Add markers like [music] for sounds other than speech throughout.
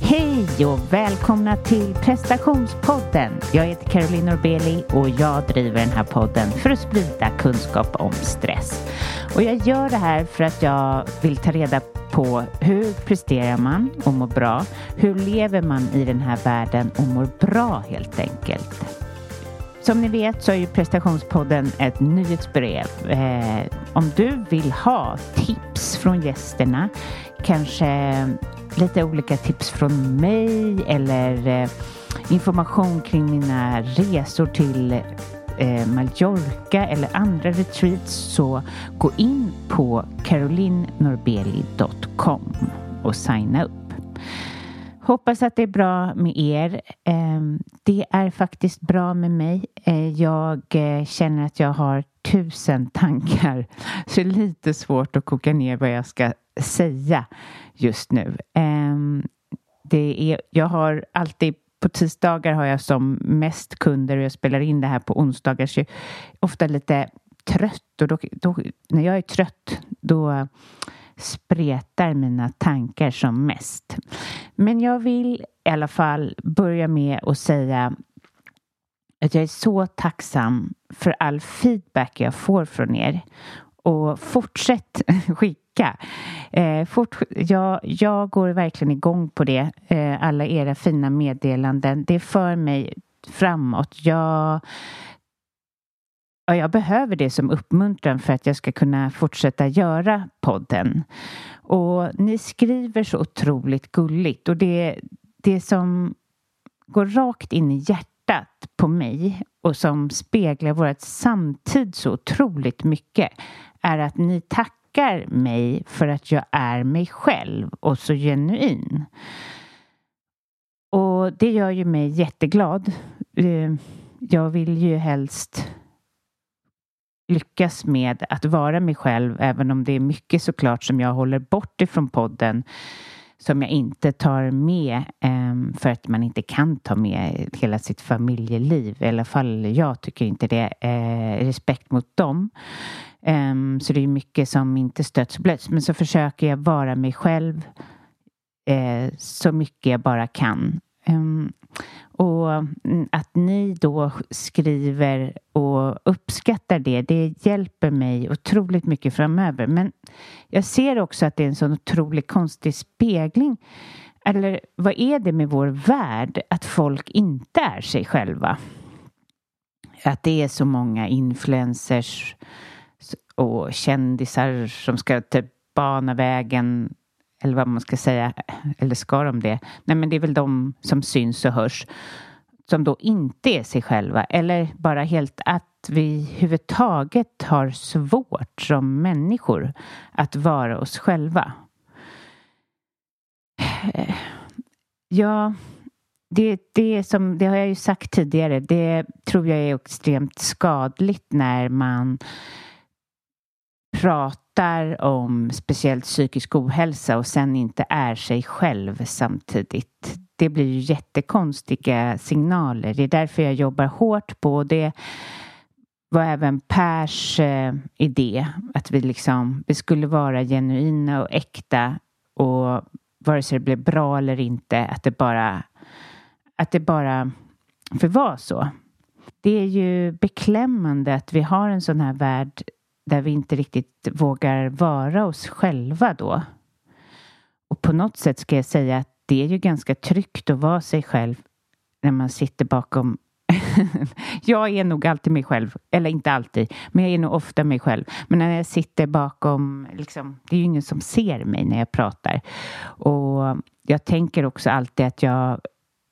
Hej och välkomna till prestationspodden. Jag heter Caroline Norbeli och jag driver den här podden för att sprida kunskap om stress. Och jag gör det här för att jag vill ta reda på hur presterar man och mår bra? Hur lever man i den här världen och mår bra helt enkelt? Som ni vet så är ju prestationspodden ett nyhetsbrev. Eh, om du vill ha tips från gästerna, kanske lite olika tips från mig eller eh, information kring mina resor till eh, Mallorca eller andra retreats så gå in på carolinnorbeli.com och signa upp. Hoppas att det är bra med er. Ehm, det är faktiskt bra med mig. Eh, jag eh, känner att jag har tusen tankar [laughs] så det är lite svårt att koka ner vad jag ska säga just nu. Ehm, det är, jag har alltid på tisdagar har jag som mest kunder och jag spelar in det här på onsdagar så jag är ofta lite trött och då, då, när jag är trött då spretar mina tankar som mest. Men jag vill i alla fall börja med att säga att jag är så tacksam för all feedback jag får från er. Och fortsätt [laughs] skicka. Eh, fort, jag, jag går verkligen igång på det. Eh, alla era fina meddelanden. Det för mig framåt. Jag Ja, jag behöver det som uppmuntran för att jag ska kunna fortsätta göra podden. Och ni skriver så otroligt gulligt och det, det som går rakt in i hjärtat på mig och som speglar vårt samtid så otroligt mycket är att ni tackar mig för att jag är mig själv och så genuin. Och det gör ju mig jätteglad. Eh, jag vill ju helst lyckas med att vara mig själv även om det är mycket såklart som jag håller bort ifrån podden som jag inte tar med ehm, för att man inte kan ta med hela sitt familjeliv. I alla fall jag tycker inte det. Eh, respekt mot dem. Ehm, så det är mycket som inte stöts och blöts. Men så försöker jag vara mig själv eh, så mycket jag bara kan. Um, och att ni då skriver och uppskattar det, det hjälper mig otroligt mycket framöver. Men jag ser också att det är en sån otroligt konstig spegling. Eller vad är det med vår värld att folk inte är sig själva? Att det är så många influencers och kändisar som ska typ bana vägen eller vad man ska säga, eller ska de det? Nej men det är väl de som syns och hörs som då inte är sig själva eller bara helt att vi överhuvudtaget har svårt som människor att vara oss själva. Ja, det, det, som, det har jag ju sagt tidigare, det tror jag är extremt skadligt när man pratar om speciellt psykisk ohälsa och sen inte är sig själv samtidigt. Det blir ju jättekonstiga signaler. Det är därför jag jobbar hårt på det var även Pers eh, idé att vi liksom, vi skulle vara genuina och äkta och vare sig det blev bra eller inte, att det bara, att det bara får vara så. Det är ju beklämmande att vi har en sån här värld där vi inte riktigt vågar vara oss själva då. Och på något sätt ska jag säga att det är ju ganska tryggt att vara sig själv när man sitter bakom [laughs] jag är nog alltid mig själv, eller inte alltid, men jag är nog ofta mig själv. Men när jag sitter bakom, liksom, det är ju ingen som ser mig när jag pratar. Och jag tänker också alltid att jag,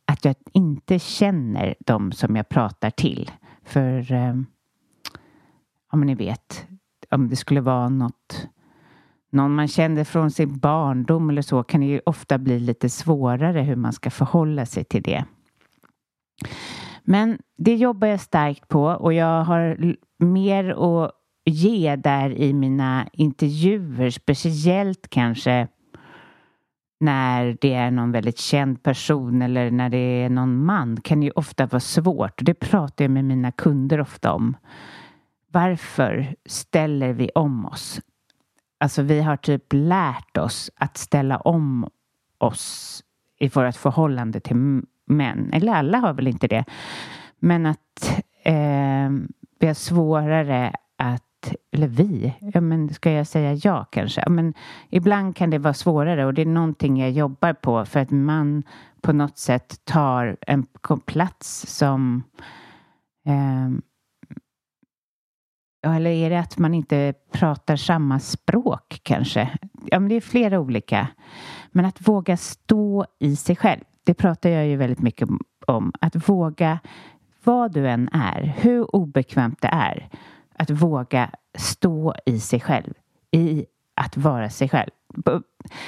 att jag inte känner dem som jag pratar till. För, eh, ja men ni vet, om det skulle vara något någon man kände från sin barndom eller så kan det ju ofta bli lite svårare hur man ska förhålla sig till det. Men det jobbar jag starkt på och jag har mer att ge där i mina intervjuer, speciellt kanske när det är någon väldigt känd person eller när det är någon man kan ju ofta vara svårt. Det pratar jag med mina kunder ofta om. Varför ställer vi om oss? Alltså vi har typ lärt oss att ställa om oss i vårt förhållande till män. Eller alla har väl inte det. Men att eh, vi har svårare att, eller vi, ja men ska jag säga ja kanske? Ja, men ibland kan det vara svårare och det är någonting jag jobbar på för att man på något sätt tar en plats som eh, eller är det att man inte pratar samma språk kanske? Ja, men det är flera olika. Men att våga stå i sig själv, det pratar jag ju väldigt mycket om. Att våga, vad du än är, hur obekvämt det är, att våga stå i sig själv, i att vara sig själv.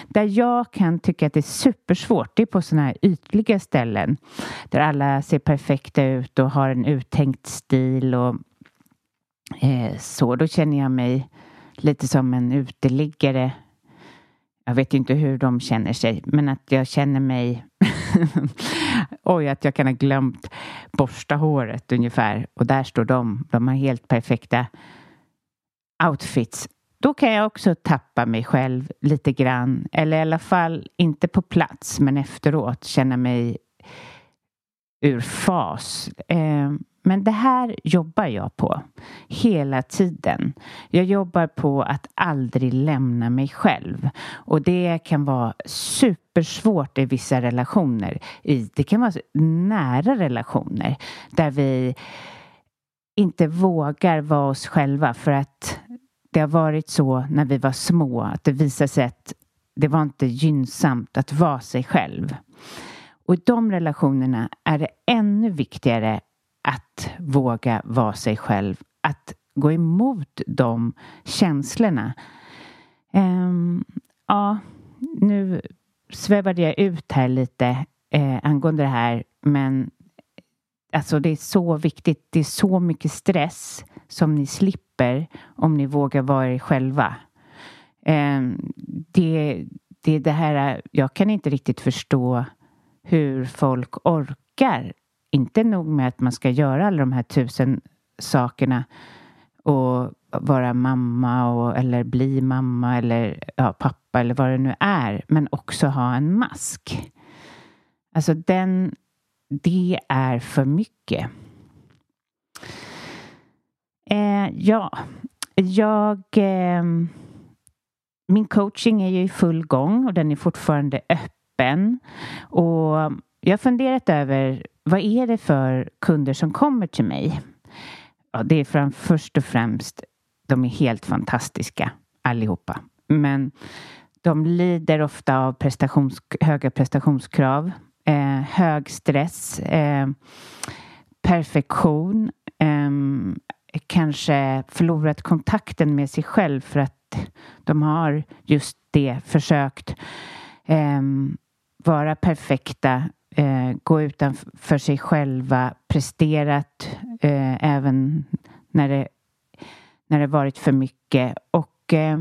Där jag kan tycka att det är supersvårt, det är på sådana här ytliga ställen där alla ser perfekta ut och har en uttänkt stil och Eh, så. Då känner jag mig lite som en uteliggare. Jag vet inte hur de känner sig, men att jag känner mig [laughs] Oj, att jag kan ha glömt borsta håret ungefär. Och där står de. De har helt perfekta outfits. Då kan jag också tappa mig själv lite grann. Eller i alla fall inte på plats, men efteråt känna mig ur fas. Ehm, men det här jobbar jag på hela tiden. Jag jobbar på att aldrig lämna mig själv. Och det kan vara supersvårt i vissa relationer. Det kan vara nära relationer där vi inte vågar vara oss själva för att det har varit så när vi var små att det visade sig att det var inte gynnsamt att vara sig själv. Och i de relationerna är det ännu viktigare att våga vara sig själv, att gå emot de känslorna. Um, ja, nu svävade jag ut här lite eh, angående det här, men alltså det är så viktigt. Det är så mycket stress som ni slipper om ni vågar vara er själva. Ehm, det, det är det här, jag kan inte riktigt förstå hur folk orkar inte nog med att man ska göra alla de här tusen sakerna och vara mamma och, eller bli mamma eller ja, pappa eller vad det nu är, men också ha en mask. Alltså den, det är för mycket. Eh, ja, jag... Eh, min coaching är ju i full gång och den är fortfarande öppen. Och jag har funderat över vad är det för kunder som kommer till mig? Ja, det är fram, först och främst, de är helt fantastiska allihopa. Men de lider ofta av prestations, höga prestationskrav, eh, hög stress, eh, perfektion, eh, kanske förlorat kontakten med sig själv för att de har just det försökt eh, vara perfekta eh, gå utanför sig själva, presterat eh, även när det, när det varit för mycket. Och eh,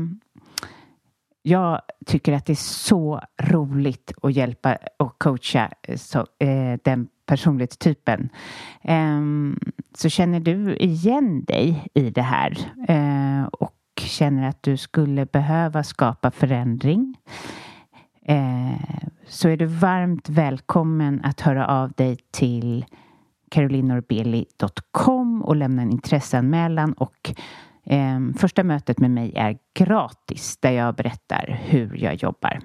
jag tycker att det är så roligt att hjälpa och coacha eh, så, eh, den personlighetstypen. Ehm, så känner du igen dig i det här eh, och känner att du skulle behöva skapa förändring Eh, så är du varmt välkommen att höra av dig till carolinorbeli.com och lämna en intresseanmälan och eh, första mötet med mig är gratis där jag berättar hur jag jobbar.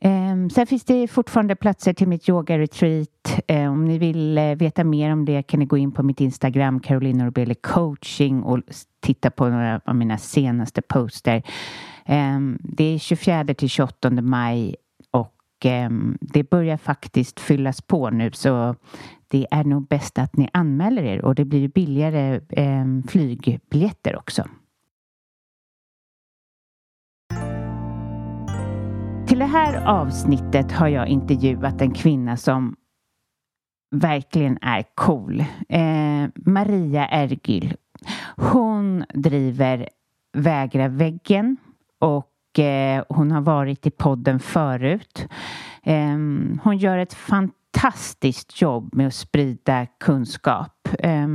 Eh, sen finns det fortfarande platser till mitt yoga-retreat. Eh, om ni vill eh, veta mer om det kan ni gå in på mitt Instagram Carolina coaching och titta på några av mina senaste poster. Ehm, det är 24 till 28 maj och ehm, det börjar faktiskt fyllas på nu så det är nog bäst att ni anmäler er och det blir billigare ehm, flygbiljetter också. Till det här avsnittet har jag intervjuat en kvinna som verkligen är cool. Eh, Maria Ergyl. Hon driver Vägra väggen och eh, hon har varit i podden förut. Eh, hon gör ett fantastiskt jobb med att sprida kunskap. Eh,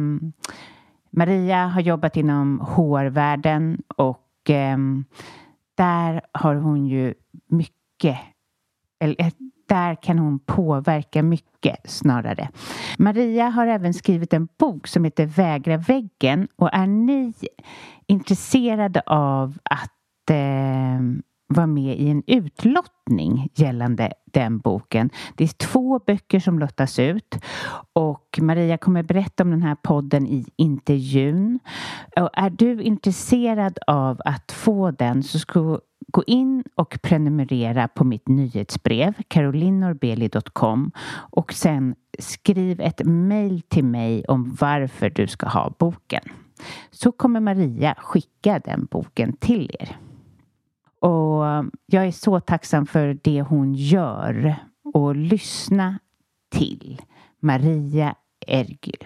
Maria har jobbat inom HR-världen och ehm, där har hon ju mycket eller eh, där kan hon påverka mycket snarare. Maria har även skrivit en bok som heter Vägra väggen och är ni intresserade av att eh, vara med i en utlottning gällande den boken. Det är två böcker som lottas ut och Maria kommer berätta om den här podden i intervjun. Och är du intresserad av att få den så ska gå in och prenumerera på mitt nyhetsbrev carolinorbeli.com och sen skriv ett mejl till mig om varför du ska ha boken. Så kommer Maria skicka den boken till er. Och eh, jag är så tacksam för det hon gör och lyssna till Maria Ergül.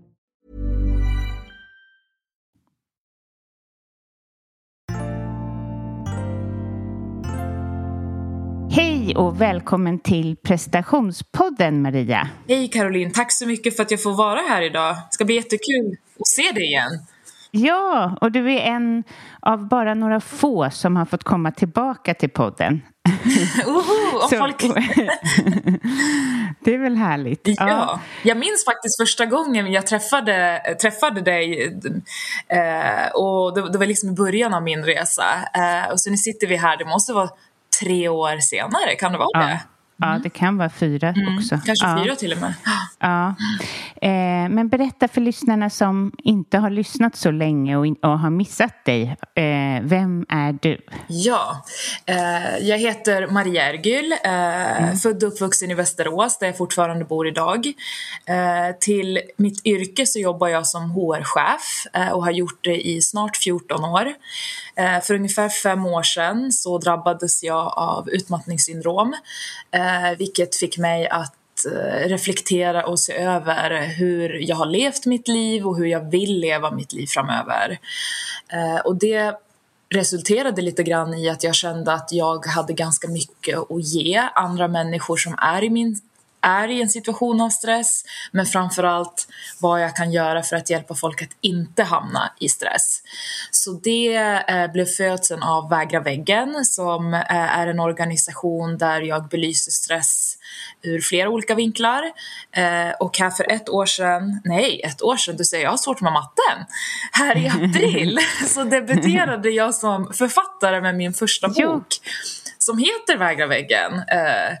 Hej och välkommen till prestationspodden Maria. Hej Caroline, tack så mycket för att jag får vara här idag. Det ska bli jättekul att se dig igen. Ja, och du är en av bara några få som har fått komma tillbaka till podden. [laughs] Oho, och Så- folk... [laughs] det är väl härligt? Ja. Jag minns faktiskt första gången jag träffade, träffade dig eh, och det, det var liksom i början av min resa. Eh, och så nu sitter vi här, det måste vara tre år senare, kan det vara Ja. det? Ja, det kan vara fyra också. Mm. Kanske ja. fyra till och med. [gasps] Ja. Eh, men berätta för lyssnarna som inte har lyssnat så länge och, in- och har missat dig. Eh, vem är du? Ja, eh, jag heter Maria Ergül, eh, född och uppvuxen i Västerås där jag fortfarande bor idag. Eh, till mitt yrke så jobbar jag som HR-chef eh, och har gjort det i snart 14 år. Eh, för ungefär fem år sedan så drabbades jag av utmattningssyndrom eh, vilket fick mig att eh, reflektera och se över hur jag har levt mitt liv och hur jag vill leva mitt liv framöver. Eh, och det resulterade lite grann i att jag kände att jag hade ganska mycket att ge andra människor som är i min är i en situation av stress men framförallt vad jag kan göra för att hjälpa folk att inte hamna i stress. Så det eh, blev födseln av Vägra väggen som eh, är en organisation där jag belyser stress ur flera olika vinklar. Eh, och här för ett år sedan, nej ett år sedan, du säger jag har svårt med matten. Här i april [laughs] så debuterade jag som författare med min första bok som heter Vägra väggen. Eh,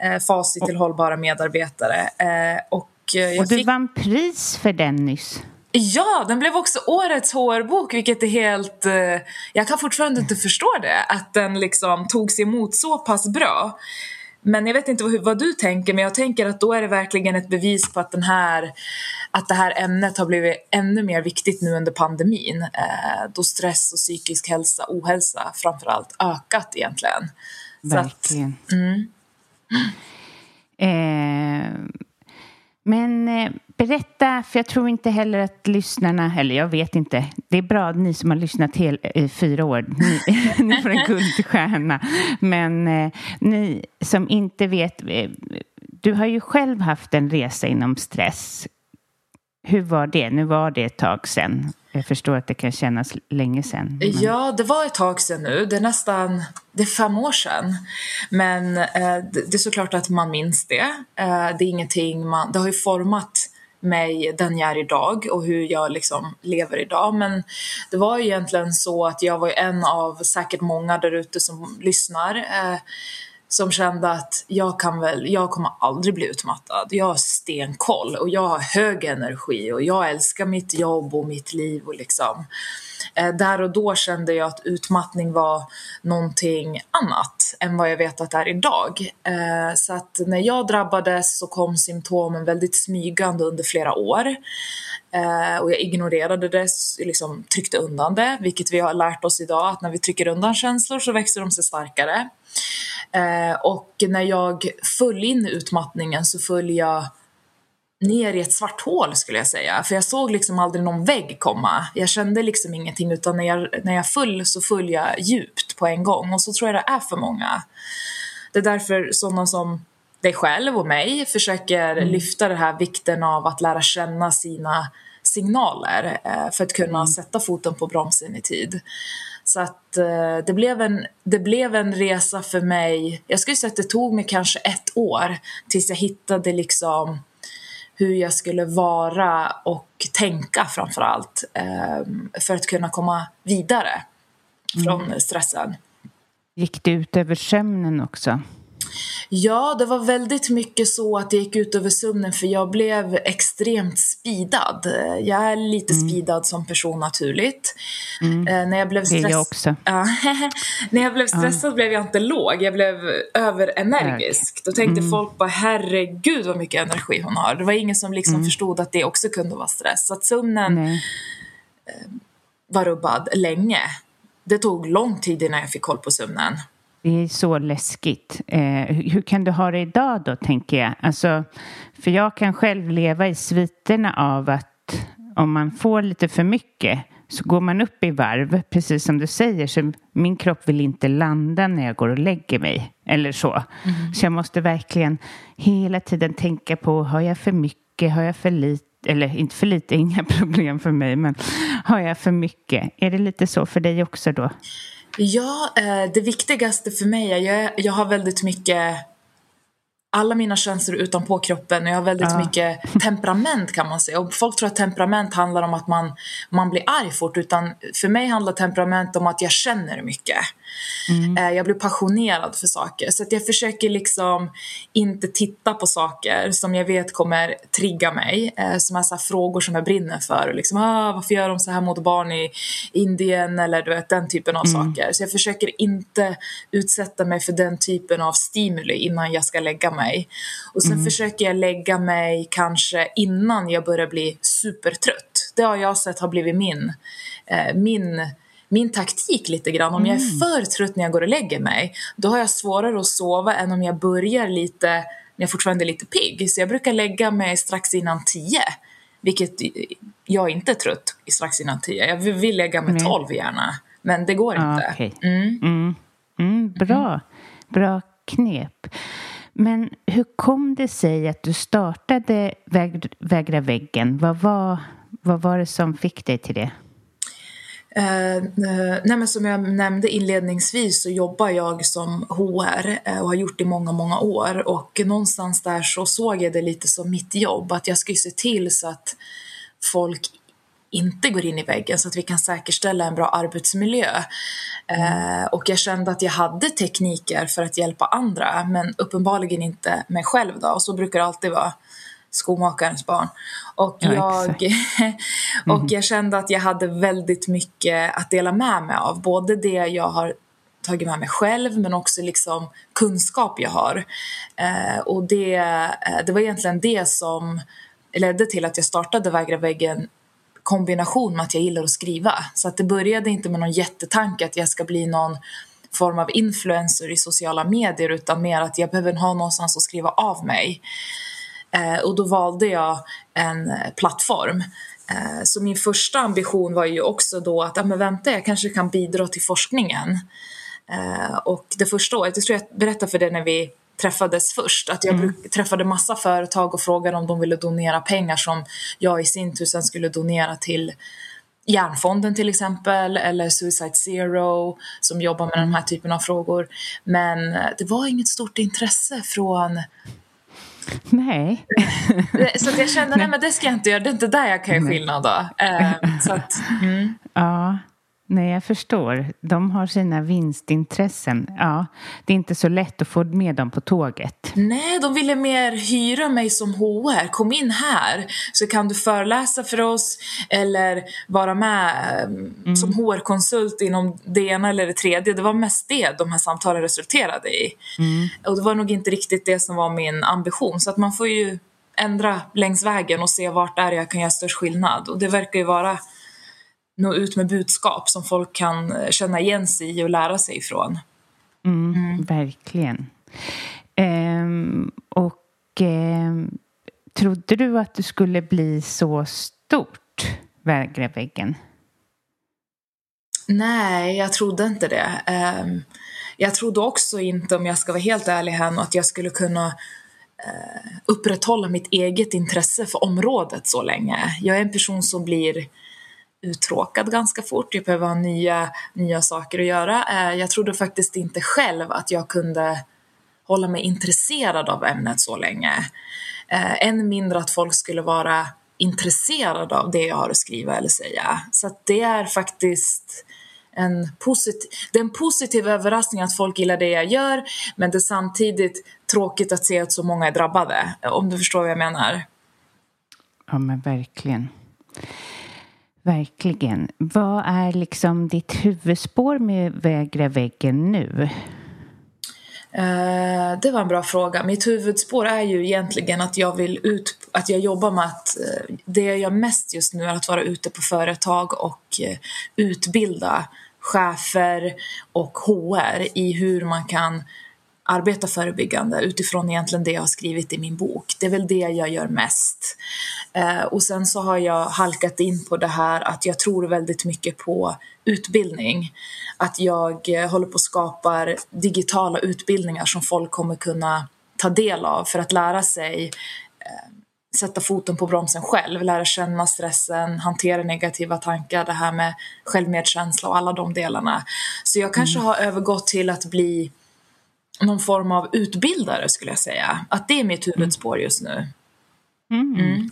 eh, facit till hållbara medarbetare. Eh, och eh, Och du fick... vann pris för den nyss. Ja, den blev också årets HR-bok vilket är helt... Eh, jag kan fortfarande inte förstå det, att den liksom togs emot så pass bra. men jag vet inte vad, vad, du tänker, men jag tänker att då är det verkligen ett bevis på att, den här, att det här ämnet har blivit ännu mer viktigt nu under pandemin. Eh, då stress och psykisk hälsa, ohälsa framför allt, ökat egentligen. Verkligen. Att, mm. [gasps] eh, men eh, berätta, för jag tror inte heller att lyssnarna, eller jag vet inte, det är bra att ni som har lyssnat i eh, fyra år, ni, [laughs] ni får en guldstjärna. Men eh, ni som inte vet, eh, du har ju själv haft en resa inom stress. Hur var det? Nu var det ett tag sedan. Jag förstår att det kan kännas länge sedan. Men... Ja, det var ett tag sedan nu. Det är nästan det är fem år sedan. Men eh, det, är såklart att man minns det. Eh, det är ingenting man... Det har ju format mig den jag är idag och hur jag liksom lever idag. Men det var ju egentligen så att jag var en av säkert många där ute som lyssnar eh, som kände att jag kan väl, jag kommer aldrig bli utmattad. Jag har stenkoll och jag har hög energi och jag älskar mitt jobb och mitt liv och liksom. Eh, där och då kände jag att utmattning var någonting annat än vad jag vet att det är idag. Eh, så att när jag drabbades så kom symptomen väldigt smygande under flera år. Eh, och jag ignorerade det, liksom tryckte undan det, vilket vi har lärt oss idag att när vi trycker undan känslor så växer de sig starkare. Eh, och när jag föll in i utmattningen så föll jag ner i ett svart hål skulle jag säga. För jag såg liksom aldrig någon vägg komma. Jag kände liksom ingenting utan när jag, när jag föll så föll jag djupt på en gång. Och så tror jag det är för många. Det är därför sådana som dig själv och mig försöker mm. lyfta den här vikten av att lära känna sina signaler eh, för att kunna mm. sätta foten på bromsen i tid. Så att eh, det, blev en, det blev en resa för mig. Jag skulle säga att det tog mig kanske ett år tills jag hittade liksom hur jag skulle vara och tänka framför allt eh, för att kunna komma vidare från mm. stressen. Gick det ut över sömnen också? Ja, det var väldigt mycket så att det gick ut över sömnen för jag blev extremt speedad. Jag är lite mm. speedad som person naturligt. Mm. Eh, när jag blev stress... Det är jag också. [laughs] när jag blev stressad ja. blev jag inte låg, jag blev överenergisk. Då tänkte mm. folk bara herregud vad mycket energi hon har. Det var ingen som liksom mm. förstod att det också kunde vara stress. Så att sömnen Nej. Eh, var rubbad länge. Det tog lång tid innan jag fick koll på sömnen. Det är så läskigt. Eh, hur kan du ha det idag då, tänker jag? Alltså, för jag kan själv leva i sviterna av att om man får lite för mycket så går man upp i varv, precis som du säger. Så min kropp vill inte landa när jag går och lägger mig. Eller så. Mm. Så jag måste verkligen hela tiden tänka på, har jag för mycket, har jag för lite? Eller inte för lite, [laughs] inga problem för mig, men har jag för mycket? Är det lite så för dig också då? Ja, eh, det viktigaste för mig är jag, jag har väldigt mycket alla mina känslor utanpå kroppen och jag har väldigt ja. mycket temperament kan man säga. Och folk tror att temperament handlar om att man, man blir arg fort utan för mig handlar temperament om att jag känner mycket. Mm. Eh, jag blir passionerad för saker så att jag försöker liksom inte titta på saker som jag vet kommer trigga mig. Eh, som är så frågor som jag brinner för. Liksom, ah, varför gör de så här mot barn i Indien eller du vet den typen av mm. saker. Så jag försöker inte utsätta mig för den typen av stimuli innan jag ska lägga mig. Och sen mm. försöker jag lägga mig kanske innan jag börjar bli supertrött. Det har jag sett har blivit min, eh, min min taktik lite grann. Om jag är mm. för trött när jag går och lägger mig, då har jag svårare att sova än om jag börjar lite när jag fortfarande är lite pigg. Så jag brukar lägga mig strax innan tio. Vilket jag är inte är trött strax innan tio. Jag vill lägga mig tolv gärna. Men det går ah, inte. Okay. Mm. Mm. Mm, bra. Bra knep. Men hur kom det sig att du startade Vägra väggen? Vad var, vad var det som fick dig till det? Eh, nej men som jag nämnde inledningsvis så jobbar jag som HR eh, och har gjort det i många, många år och någonstans där så såg jag det lite som mitt jobb att jag skulle se till så att folk inte går in i väggen så att vi kan säkerställa en bra arbetsmiljö. Mm. Eh, och jag kände att jag hade tekniker för att hjälpa andra men uppenbarligen inte mig själv då och så brukar det alltid vara skomakarens barn. Och, ja, jag, [laughs] och jag kände att jag hade väldigt mycket att dela med mig av. Både det jag har tagit med mig själv men också liksom kunskap jag har. Eh, och det, eh, det var egentligen det som ledde till att jag startade Vägra väggen kombination med att jag gillar att skriva. Så att det började inte med någon jättetanke att jag ska bli någon form av influencer i sociala medier utan mer att jag behöver ha någonstans att skriva av mig. Eh, och då valde jag en plattform. Eh, så min första ambition var ju också då att, ja men vänta jag kanske kan bidra till forskningen. Eh, och det första året, jag tror jag berättade för dig när vi träffades först. Att jag mm. träffade massa företag och frågade om de ville donera pengar som jag i sin tur sen skulle donera till Hjärnfonden till exempel eller Suicide Zero som jobbar med den här typen av frågor. Men det var inget stort intresse från Nej. så jag kände, nej men det ska jag inte göra, det är inte där jag kan göra skillnad då. Uh, så att, mm. Ja. Nej, jag förstår. De har sina vinstintressen. Ja, det är inte så lätt att få med dem på tåget. Nej, de ville mer hyra mig som HR. Kom in här så kan du föreläsa för oss eller vara med mm. som HR-konsult inom det ena eller det tredje. Det var mest det de här samtalen resulterade i. Mm. Och det var nog inte riktigt det som var min ambition. Så att man får ju ändra längs vägen och se vart är jag kan göra störst skillnad. Och det verkar ju vara nå ut med budskap som folk kan eh, känna igen sig i och lära sig ifrån. Mm, mm. Verkligen. Ehm, och ehm, trodde du att du skulle bli så stort, Vägra väggen? Nej, jag trodde inte det. Um, jag trodde också inte, om jag ska vara helt ärlig här, att jag skulle kunna uh, upprätthålla mitt eget intresse för området så länge. Jag är en person som blir uttråkad ganska fort. Jag behöver ha nya, nya saker att göra. Eh, jag trodde faktiskt inte själv att jag kunde hålla mig intresserad av ämnet så länge. Eh, än mindre att folk skulle vara intresserade av det jag har att skriva eller säga. Så det är faktiskt en positiv, det är en positiv överraskning att folk gillar det jag gör men det är samtidigt tråkigt att se att så många är drabbade, om du förstår vad jag menar. Ja, men verkligen. Verkligen. Vad är liksom ditt huvudspår med Vägra väggen nu? Uh, det var en bra fråga. Mitt huvudspår är ju egentligen att jag vill ut, att jag jobbar med att uh, det jag gör mest just nu är att vara ute på företag och uh, utbilda chefer och HR i hur man kan arbeta förebyggande utifrån egentligen det jag har skrivit i min bok. Det är väl det jag gör mest. Eh, och sen så har jag halkat in på det här att jag tror väldigt mycket på utbildning. Att jag eh, håller på att skapa digitala utbildningar som folk kommer kunna ta del av för att lära sig eh, sätta foten på bromsen själv, lära känna stressen, hantera negativa tankar, det här med självmedkänsla och alla de delarna. Så jag kanske mm. har övergått till att bli någon form av utbildare skulle jag säga. Att det är mitt huvudspår just nu. Mm. Mm.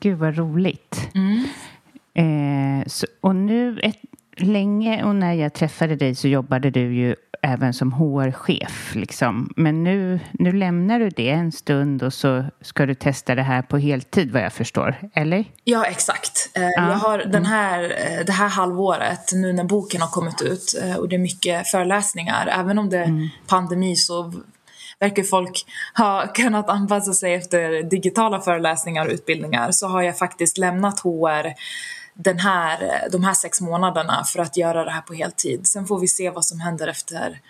Gud vad roligt. Mm. Eh, så, och nu ett, länge och när jag träffade dig så jobbade du ju även som HR-chef. Liksom. Men nu, nu lämnar du det en stund och så ska du testa det här på heltid vad jag förstår, eller? Ja, exakt. Eh, ja. Jag har den mm. här, eh, det här halvåret, nu när boken har kommit ut eh, och det är mycket föreläsningar, även om det är mm. pandemi så verkar folk ha [laughs] kunnat anpassa sig efter digitala föreläsningar och utbildningar så har jag faktiskt lämnat HR den här, de här sex månaderna för att göra det här på heltid. Sen får vi se vad som händer efter,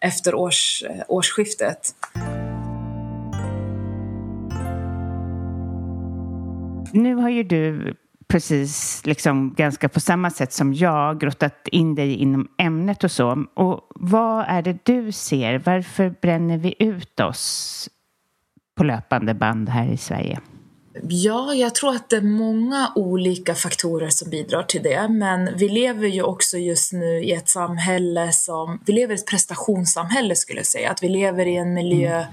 efter års, årsskiftet. Nu har ju du precis liksom ganska på samma sätt som jag grottat in dig inom ämnet och så. Och vad är det du ser? Varför bränner vi ut oss på löpande band här i Sverige? Ja, jag tror att det är många olika faktorer som bidrar till det. Men vi lever ju också just nu i ett samhälle som... Vi lever i ett prestationssamhälle skulle jag säga. Att vi lever i en miljö mm.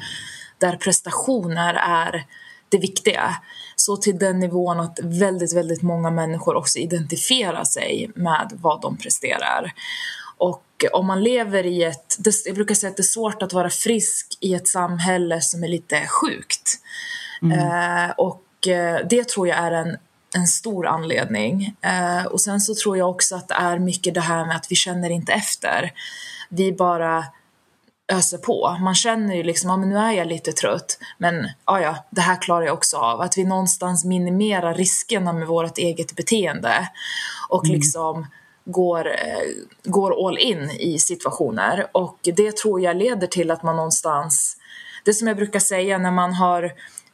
där prestationer är det viktiga. Så till den nivån att väldigt, väldigt många människor också identifierar sig med vad de presterar. Och om man lever i ett... Jag brukar säga att det är svårt att vara frisk i ett samhälle som är lite sjukt. Mm. Eh, och Eh, det tror jag är en, en stor anledning. Eh, och sen så tror jag också att det är mycket det här med att vi känner inte efter. vi bara öser på. Man känner ju liksom, ja men nu är jag lite trött, men ja ja, det här klarar jag också av. Att vi någonstans minimerar riskerna med vårt eget beteende och mm. liksom går, eh, går all in i situationer. Och det tror jag leder till att man någonstans, det som jag brukar säga när man har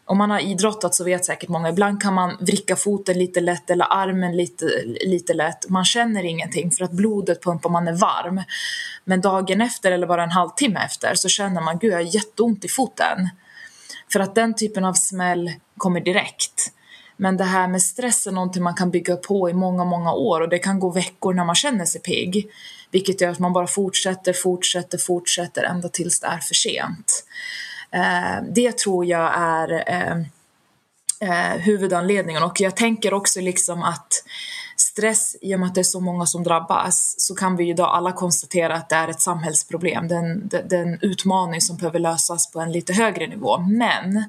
om man har idrottat så vet säkert många, ibland kan man vricka foten lite lätt eller armen lite, lite lätt. Man känner ingenting för att blodet pumpar, man är varm. Men dagen efter eller bara en halvtimme efter så känner man, gud jag har jätteont i foten. För att den typen av smäll kommer direkt. Men det här med stress är någonting man kan bygga på i många, många år och det kan gå veckor när man känner sig pigg. Vilket gör att man bara fortsätter, fortsätter, fortsätter ända tills det är för sent. Eh, det tror jag är eh, eh, huvudanledningen. Och jag tänker också liksom att stress, i och med att det är så många som drabbas, så kan vi ju idag alla konstatera att det är ett samhällsproblem. Det är en, det är en utmaning som behöver lösas på en lite högre nivå. Men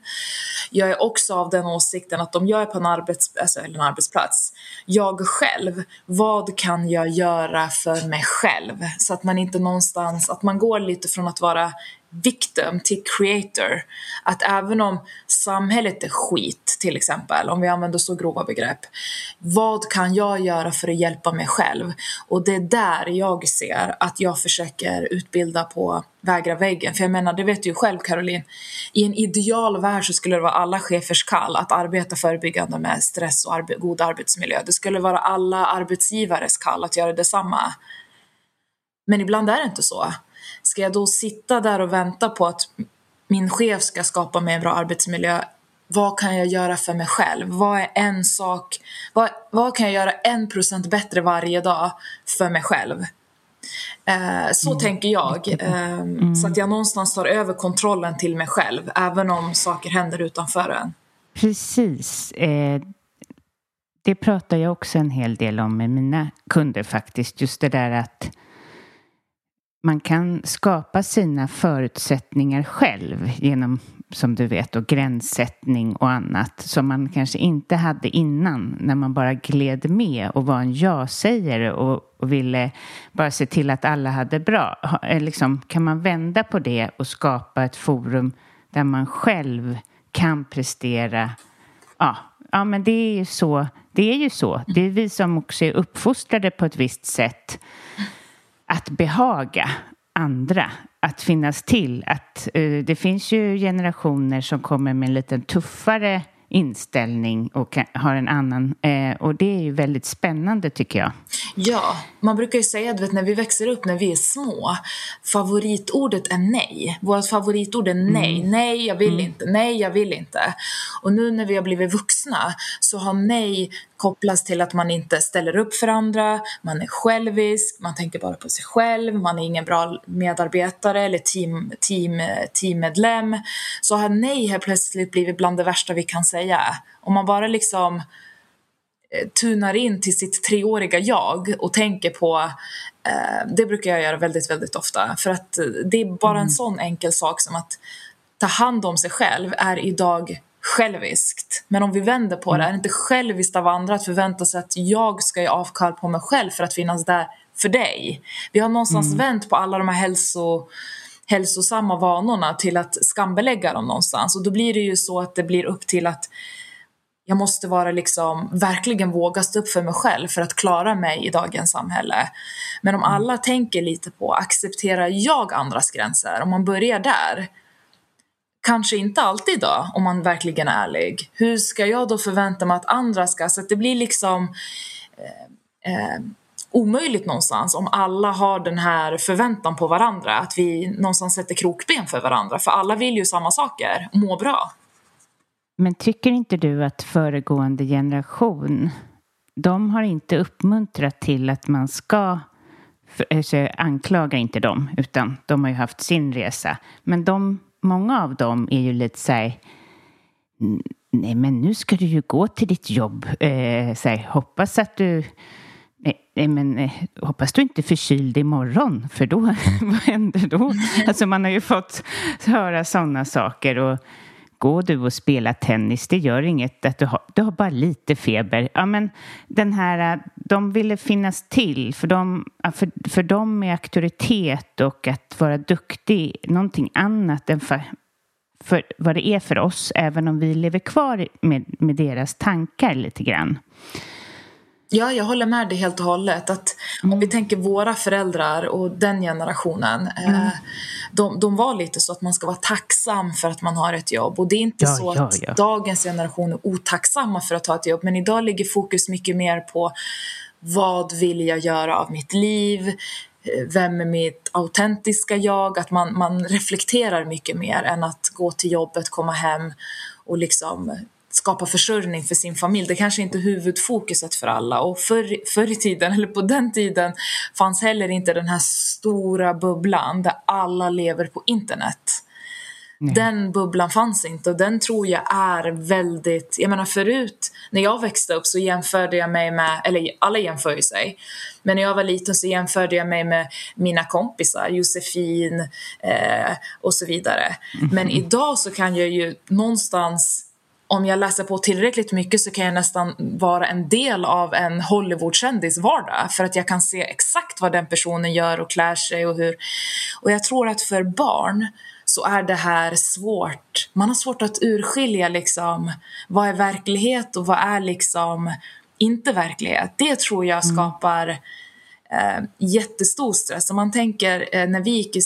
jag är också av den åsikten att om jag är på en, arbets, alltså, eller en arbetsplats, jag själv, vad kan jag göra för mig själv? Så att man inte någonstans, att man går lite från att vara victim till creator. Att även om samhället är skit, till exempel, om vi använder så grova begrepp, vad kan jag göra för att hjälpa mig själv? Och det är där jag ser att jag försöker utbilda på vägra väggen. För jag menar, det vet du ju själv Caroline, i en ideal värld så skulle det vara alla chefers kall att arbeta förebyggande med stress och arbe god arbetsmiljö. Det skulle vara alla arbetsgivares kall att göra detsamma. Men ibland är det inte så. Ska jag då sitta där och vänta på att min chef ska skapa mig en bra arbetsmiljö? Vad kan jag göra för mig själv? Vad är en sak? Vad, vad kan jag göra en procent bättre varje dag för mig själv? Eh, så mm. tänker jag. Eh, mm. Så att jag någonstans tar över kontrollen till mig själv, även om saker händer utanför en. Precis. Eh, det pratar jag också en hel del om med mina kunder faktiskt. Just det där att man kan skapa sina förutsättningar själv genom, som du vet, och gränssättning och annat som man kanske inte hade innan när man bara gled med och var en ja-sägare och, och ville bara se till att alla hade bra. Eh, liksom, kan man vända på det och skapa ett forum där man själv kan prestera ja, ja, men det är ju så. Det är ju så. Det är vi som också är uppfostrade på ett visst sätt att behaga andra, att finnas till. Att, uh, det finns ju generationer som kommer med en lite tuffare inställning och har en annan. Eh, och det är ju väldigt spännande tycker jag. Ja, man brukar ju säga att när vi växer upp, när vi är små, favoritordet är nej. Vårt favoritord är nej. Mm. Nej, jag vill mm. inte. Nej, jag vill inte. Och nu när vi har blivit vuxna så har nej kopplats till att man inte ställer upp för andra, man är självisk, man tänker bara på sig själv, man är ingen bra medarbetare eller team, team, teammedlem. Så har nej helt plötsligt blivit bland det värsta vi kan säga. Om man bara liksom eh, tunar in till sitt treåriga jag och tänker på eh, det brukar jag göra väldigt, väldigt ofta. För att det är bara en mm. sån enkel sak som att ta hand om sig själv är idag själviskt. Men om vi vänder på det, är det inte själviskt av andra att förvänta sig att jag ska ge avkall på mig själv för att finnas där för dig? Vi har någonstans mm. vänt på alla de här hälso, hälsosamma vanorna till att skambelägga dem någonstans. Och då blir det ju så att det blir upp till att jag måste vara liksom, verkligen våga stå upp för mig själv för att klara mig i dagens samhälle. Men om mm. alla tänker lite på, accepterar jag andras gränser? Om man börjar där, Kanske inte alltid då, om man verkligen är ärlig. Hur ska jag då förvänta mig att andra ska... Så att det blir liksom eh, eh, omöjligt någonstans om alla har den här förväntan på varandra. Att vi någonstans sätter krokben för varandra. För alla vill ju samma saker, må bra. Men tycker inte du att föregående generation, de har inte uppmuntrat till att man ska alltså eh, anklaga inte dem, utan de har ju haft sin resa. Men de många av dem är ju lite så här, nej men nu ska du ju gå till ditt jobb. Eh, så här, hoppas att du Nej, men eh, hoppas du inte är förkyld imorgon, för då, [laughs] vad händer då? [laughs] Alltså man har ju fått höra sådana saker och gå du och spela tennis, det gör inget att du har, du har bara lite feber. Ja, men den här, de ville finnas till, för dem, för, för de är auktoritet och att vara duktig någonting annat än för, för vad det är för oss, även om vi lever kvar med, med deras tankar lite grann. Ja, jag håller med dig helt och hållet. Att mm. Om vi tänker våra föräldrar och den generationen. Eh, mm. Eh, de, de, var lite så att man ska vara tacksam för att man har ett jobb. Och det är inte ja, så ja, att ja. dagens generation är otacksamma för att ha ett jobb. Men idag ligger fokus mycket mer på vad vill jag göra av mitt liv? Eh, vem är mitt autentiska jag? Att man, man reflekterar mycket mer än att gå till jobbet, komma hem och liksom skapa försörjning för sin familj. Det kanske inte är huvudfokuset för alla. Och förr, förr i tiden, eller på den tiden, fanns heller inte den här stora bubblan där alla lever på internet. Nej. Den bubblan fanns inte och den tror jag är väldigt, jag menar förut när jag växte upp så jämförde jag mig med, eller alla jämför ju sig, men när jag var liten så jämförde jag mig med mina kompisar, Josefin eh, och så vidare. Mm. Men idag så kan jag ju någonstans om jag läser på tillräckligt mycket så kan jag nästan vara en del av en Hollywoodkändis vardag för att jag kan se exakt vad den personen gör och klär sig och hur. Och jag tror att för barn så är det här svårt. Man har svårt att urskilja liksom vad är verklighet och vad är liksom inte verklighet. Det tror jag mm. skapar eh, jättestor stress. Om man tänker eh, när vi gick i,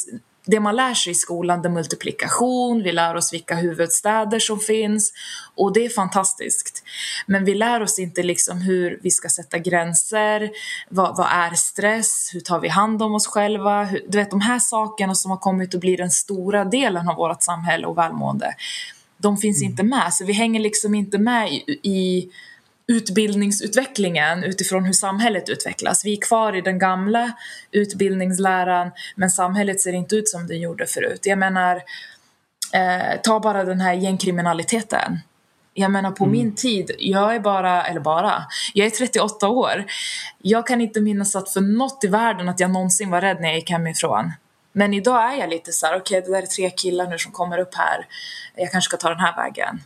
det man lär sig i skolan, det är multiplikation, vi lär oss vilka huvudstäder som finns och det är fantastiskt. Men vi lär oss inte liksom hur vi ska sätta gränser, vad, vad är stress, hur tar vi hand om oss själva, hur, du vet de här sakerna som har kommit att bli den stora delen av vårt samhälle och välmående, de finns mm. inte med. Så vi hänger liksom inte med i, i utbildningsutvecklingen utifrån hur samhället utvecklas. Vi är kvar i den gamla utbildningsläran men samhället ser inte ut som det gjorde förut. Jag menar, eh, ta bara den här gängkriminaliteten. Jag menar på mm. min tid, jag är bara, eller bara, jag är 38 år. Jag kan inte minnas att för något i världen att jag någonsin var rädd när jag gick hemifrån. Men idag är jag lite så här, okej okay, det där är tre killar nu som kommer upp här. Jag kanske ska ta den här vägen.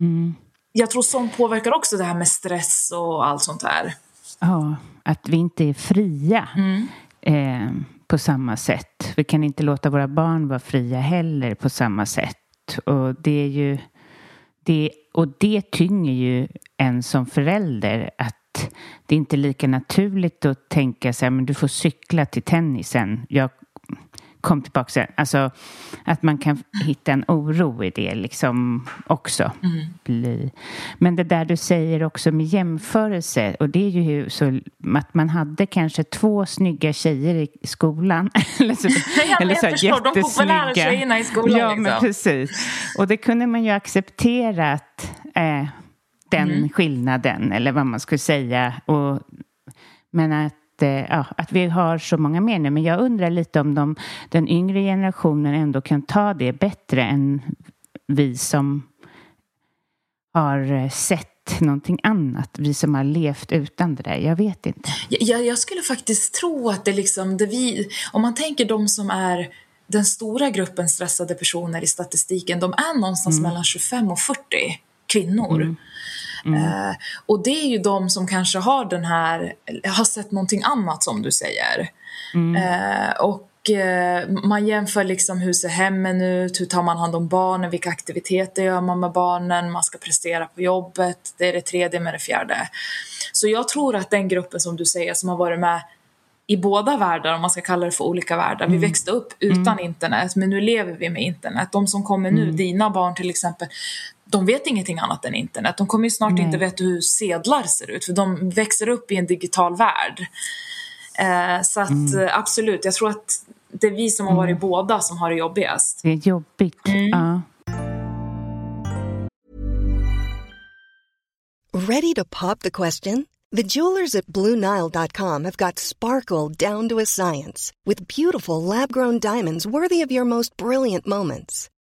Mm jag tror sånt påverkar också det här med stress och allt sånt där. Ja, att vi inte är fria mm. eh, på samma sätt. Vi kan inte låta våra barn vara fria heller på samma sätt. Och det är ju det, och det tynger ju en som förälder att det är inte lika naturligt att tänka sig men du får cykla till tennisen. Jag kom tillbaka sen. Alltså att man kan hitta en oro i det liksom också. Mm. Men det där du säger också med jämförelse och det är ju så att man hade kanske två snygga tjejer i skolan. [laughs] eller så, [laughs] ja, eller så jag förstår, de populära tjejerna i skolan. Ja, liksom. men precis. Och det kunde man ju acceptera att eh, den mm. skillnaden eller vad man skulle säga. Och, men att ja, att vi har så många mer nu. Men jag undrar lite om de, den yngre generationen ändå kan ta det bättre än vi som har eh, sett någonting annat. Vi som har levt utan det där. Jag vet inte. Jag, jag skulle faktiskt tro att det liksom, det vi, om man tänker de som är den stora gruppen stressade personer i statistiken, de är någonstans mm. mellan 25 och 40 kvinnor. Mm. Mm. Eh, och det är ju de som kanske har den här, har sett någonting annat som du säger. Mm. Eh, och eh, man jämför liksom hur ser hemmen ut, hur tar man hand om barnen, vilka aktiviteter gör man med barnen, man ska prestera på jobbet, det är det tredje med det fjärde. Så jag tror att den gruppen som du säger som har varit med i båda världar, om man ska kalla det för olika världar. Mm. Vi växte upp utan mm. internet, men nu lever vi med internet. De som kommer nu, mm. dina barn till exempel, de vet ingenting annat än internet. De kommer ju snart Nej. inte veta hur sedlar ser ut för de växer upp i en digital värld. Eh, så att mm. Eh, absolut, jag tror att det är vi som har varit mm. båda som har det jobbigast. Det är jobbigt, mm. ja. Ready to pop the question? The jewelers at BlueNile.com have got sparkle down to a science with beautiful lab-grown diamonds worthy of your most brilliant moments.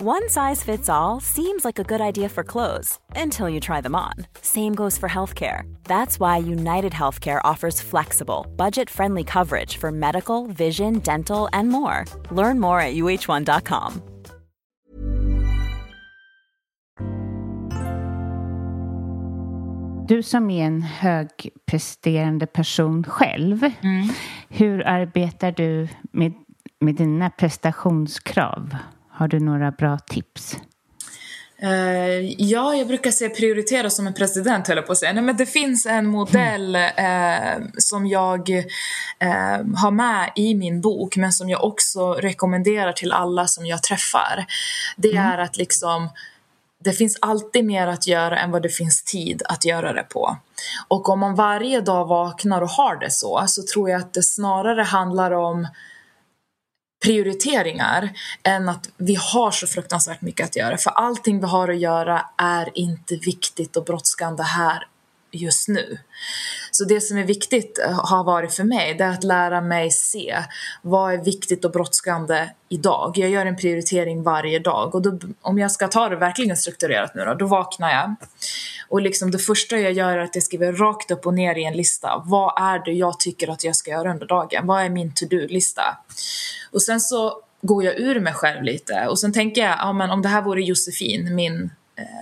One size fits all seems like a good idea for clothes until you try them on. Same goes for healthcare. That's why United Healthcare offers flexible, budget friendly coverage for medical, vision, dental, and more. Learn more at uh1.com. Du som är en högpresterande person själv, mm. hur arbetar du med, med dina prestationskrav? Har du några bra tips? Uh, ja, jag brukar säga prioritera som en president, höll jag på att säga. Nej, men det finns en modell uh, som jag uh, har med i min bok, men som jag också rekommenderar till alla som jag träffar. Det mm. är att liksom det finns alltid mer att göra än vad det finns tid att göra det på. Och om man varje dag vaknar och har det så, så tror jag att det snarare handlar om prioriteringar än att vi har så fruktansvärt mycket att göra. För allting vi har att göra är inte viktigt och brådskande här just nu. Så det som är viktigt eh, har varit för mig, det är att lära mig se vad är viktigt och brådskande idag. Jag gör en prioritering varje dag och då, om jag ska ta det verkligen strukturerat nu då, då vaknar jag och liksom det första jag gör är att jag skriver rakt upp och ner i en lista. Vad är det jag tycker att jag ska göra under dagen? Vad är min to-do-lista? Och sen så går jag ur mig själv lite och sen tänker jag, ja men om det här vore Josefin, min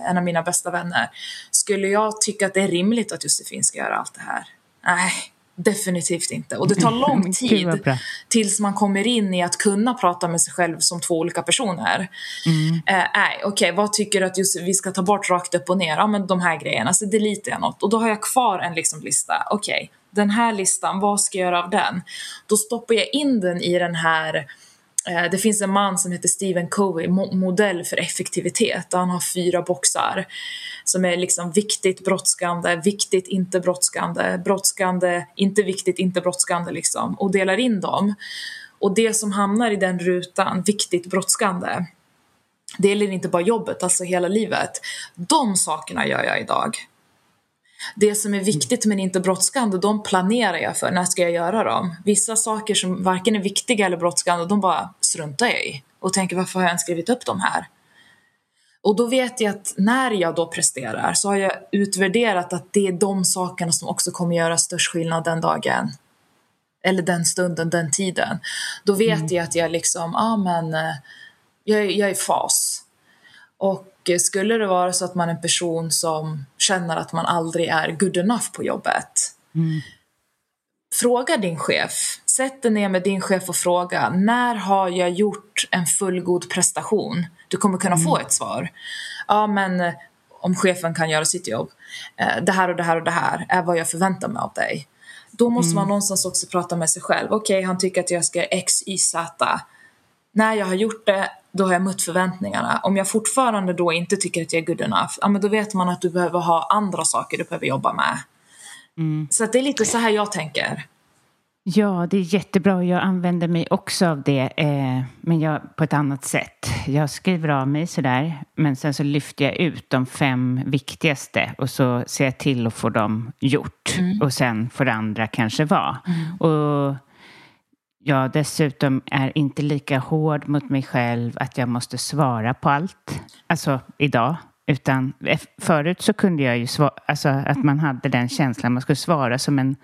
en av mina bästa vänner. Skulle jag tycka att det är rimligt att Josefin ska göra allt det här? Nej, Definitivt inte. Och det tar [laughs] lång tid tills man kommer in i att kunna prata med sig själv som två olika personer. Mm. Eh, okej, okay, vad tycker du att just vi ska ta bort rakt upp och ner? Ja, men de här grejerna. Så deletar jag något och då har jag kvar en liksom lista. Okej, okay, den här listan, vad ska jag göra av den? Då stoppar jag in den i den här Eh, Eh, det finns en man som heter Stephen Covey, modell för effektivitet. Han har fyra boxar som är liksom viktigt, brådskande, viktigt, inte brådskande, brådskande, inte viktigt, inte brådskande liksom och delar in dem. Och det som hamnar i den rutan, viktigt, brådskande, det gäller inte bara jobbet, alltså hela livet. De sakerna gör jag idag. Det som är viktigt men inte brådskande, de planerar jag för. När ska jag göra dem? Vissa saker som varken är viktiga eller brådskande, de bara struntar jag i. Och tänker varför har jag ens skrivit upp de här? Och då vet jag att när jag då presterar så har jag utvärderat att det är de sakerna som också kommer göra störst skillnad den dagen. Eller den stunden, den tiden. Då vet mm. jag att jag liksom, ja ah, men, eh, jag, jag är i fas. Och skulle det vara så att man är en person som känner att man aldrig är good enough på jobbet. Mm. Fråga din chef. Sätt dig ner med din chef och fråga. När har jag gjort en fullgod prestation? Du kommer kunna mm. få ett svar. Ja, men eh, om chefen kan göra sitt jobb. Eh, det här och det här och det här är vad jag förväntar mig av dig. Då måste mm. man någonstans också prata med sig själv. Okej, okay, han tycker att jag ska göra X, Y, Z. När jag har gjort det, då har jag mött förväntningarna. Om jag fortfarande då inte tycker att jag är good enough, ja men då vet man att du behöver ha andra saker du behöver jobba med. Mm. Så det är lite så här jag tänker. Ja, det är jättebra. Jag använder mig också av det, eh, men jag, på ett annat sätt. Jag skriver av mig sådär, men sen så lyfter jag ut de fem viktigaste och så ser jag till att få dem gjort. Mm. Och sen får det andra kanske vara. Mm. Och jag dessutom är inte lika hård mot mig själv att jag måste svara på allt. Alltså idag. Utan förut så kunde jag ju svara, alltså att man hade den känslan, man skulle svara som en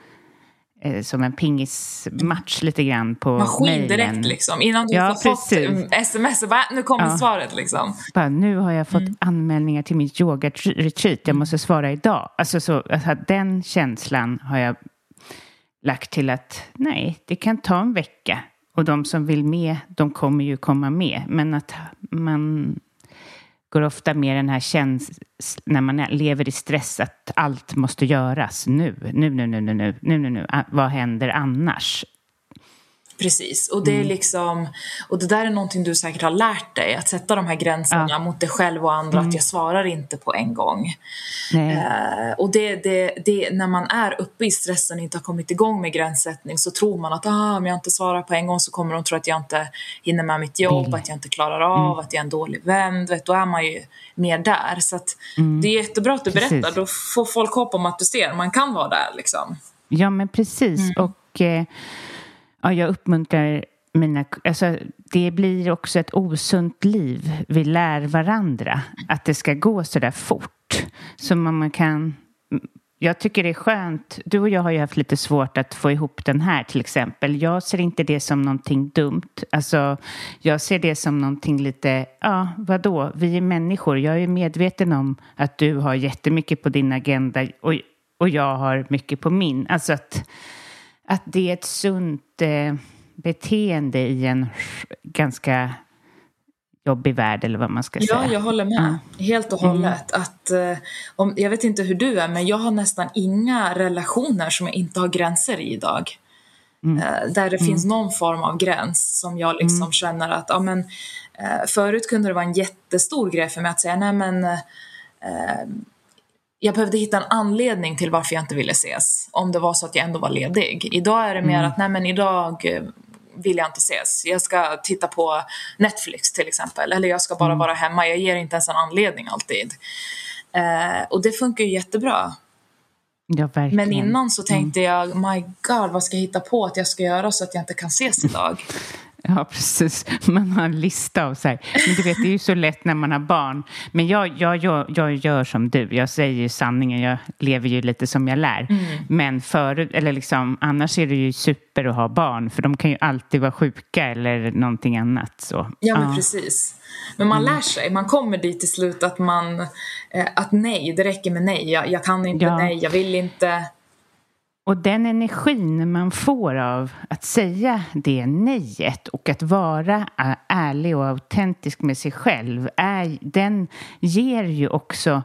eh, som en pingismatch lite grann på Maskin direkt liksom. Innan du ja, fått sms, bara, nu kommer ja. svaret liksom. Bara, nu har jag fått mm. anmälningar till mitt yoga-retreat, jag måste svara idag. Alltså så, alltså, den känslan har jag lagt till att nej, det kan ta en vecka. Och de som vill med, de kommer ju komma med. Men att man går ofta med den här känslan när man lever i stress att allt måste göras nu, nu, nu, nu, nu, nu, nu, nu, nu. Ah, vad händer annars? Precis, och det är mm. liksom, och det där är någonting du säkert har lärt dig, att sätta de här gränserna ja. mot dig själv och andra, mm. att jag svarar inte på en gång. Eh, och det, det, det, när man är uppe i stressen och inte har kommit igång med gränssättning så tror man att ah, om jag inte svarar på en gång så kommer de tro att jag inte hinner med mitt jobb, mm. att jag inte klarar av, mm. att jag är en dålig vän. Vet, då är man ju mer där. Så att mm. det är jättebra att du berättar, precis. då får folk hopp om att du ser, man kan vara där liksom. Ja men precis, mm. och eh, ja, jag uppmuntrar mina... Alltså, det blir också ett osunt liv. Vi lär varandra att det ska gå så där fort. Så man kan... Jag tycker det är skönt. Du och jag har ju haft lite svårt att få ihop den här till exempel. Jag ser inte det som någonting dumt. Alltså, jag ser det som någonting lite, ja, vadå? Vi är människor. Jag är medveten om att du har jättemycket på din agenda och, och jag har mycket på min. Alltså att att det är ett sunt eh, beteende i en ganska jobbig värld eller vad man ska ja, säga. Ja, jag håller med. Mm. Helt och hållet. Mm. Att, eh, om, jag vet inte hur du är, men jag har nästan inga relationer som jag inte har gränser i idag. Mm. Eh, där det finns mm. någon form av gräns som jag liksom mm. känner att, ja men, eh, förut kunde det vara en jättestor grej för mig att säga, nej men eh, jag behövde hitta en anledning till varför jag inte ville ses. Om det var så att jag ändå var ledig. Idag är det mer mm. att, nej men idag eh, vill jag inte ses. Jag ska titta på Netflix till exempel. Eller jag ska bara mm. vara hemma. Jag ger inte ens en anledning alltid. Eh, och det funkar ju jättebra. Ja, Men innan så tänkte mm. jag, my god, vad ska jag hitta på att jag ska göra så att jag inte kan ses idag? [laughs] Ja, precis. Man har en lista av så här. Men du vet, det är ju så lätt när man har barn. Men jag, jag, jag, jag gör som du. Jag säger ju sanningen. Jag lever ju lite som jag lär. Mm. Men för, eller liksom, annars är det ju super att ha barn. För de kan ju alltid vara sjuka eller någonting annat. Så. Ja, men ja. precis. Men man lär sig. Man kommer dit till slut att man... Eh, att nej, det räcker med nej. Jag, jag kan inte, ja. nej, jag vill inte. Och den energin man får av att säga det nejet och att vara ärlig och autentisk med sig själv, är, den ger ju också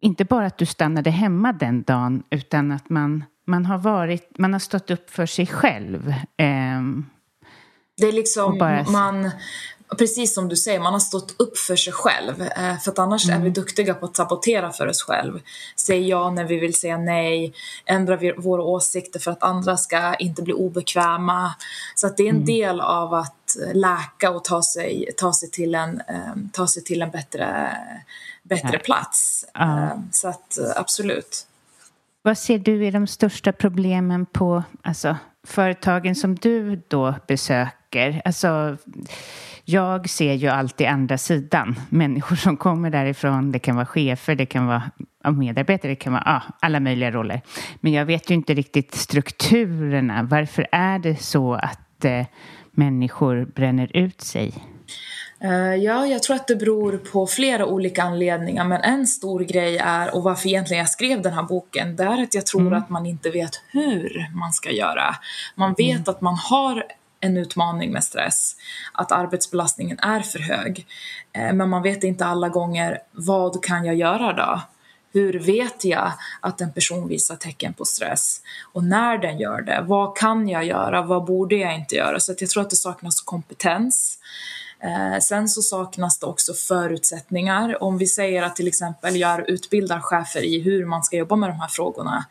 inte bara att du stannade hemma den dagen utan att man, man, har, varit, man har stått upp för sig själv. Eh, det är liksom, bara... man, precis som du säger, man har stått upp för sig själv. Eh, för att annars mm. är vi mm. duktiga på att sabotera för oss själv. Säga ja när vi vill säga nej, ändra våra åsikter för att andra ska inte bli obekväma. Så att det är en mm. del av att läka och ta sig, ta sig, till, en, ehm, ta sig till en bättre, bättre ja. plats. Ja. Ehm, så att absolut. Vad ser du är de största problemen på alltså, företagen som du då besöker? Alltså, jag ser ju alltid andra sidan. Människor som kommer därifrån. Det kan vara chefer, det kan vara medarbetare, det kan vara ja, alla möjliga roller. Men jag vet ju inte riktigt strukturerna. Varför är det så att eh, människor bränner ut sig? Uh, ja, jag tror att det beror på flera olika anledningar men en stor grej är, och varför egentligen jag skrev den här boken, det är att jag tror mm. att man inte vet hur man ska göra. Man vet mm. att man har en utmaning med stress, att arbetsbelastningen är för hög. Eh, men man vet inte alla gånger, vad kan jag göra då? Hur vet jag att en person visar tecken på stress? Och när den gör det, vad kan jag göra? Vad borde jag inte göra? Så jag tror att det saknas kompetens. Eh, sen så saknas det också förutsättningar. Om vi säger att till exempel jag utbildar chefer i hur man ska jobba med de här frågorna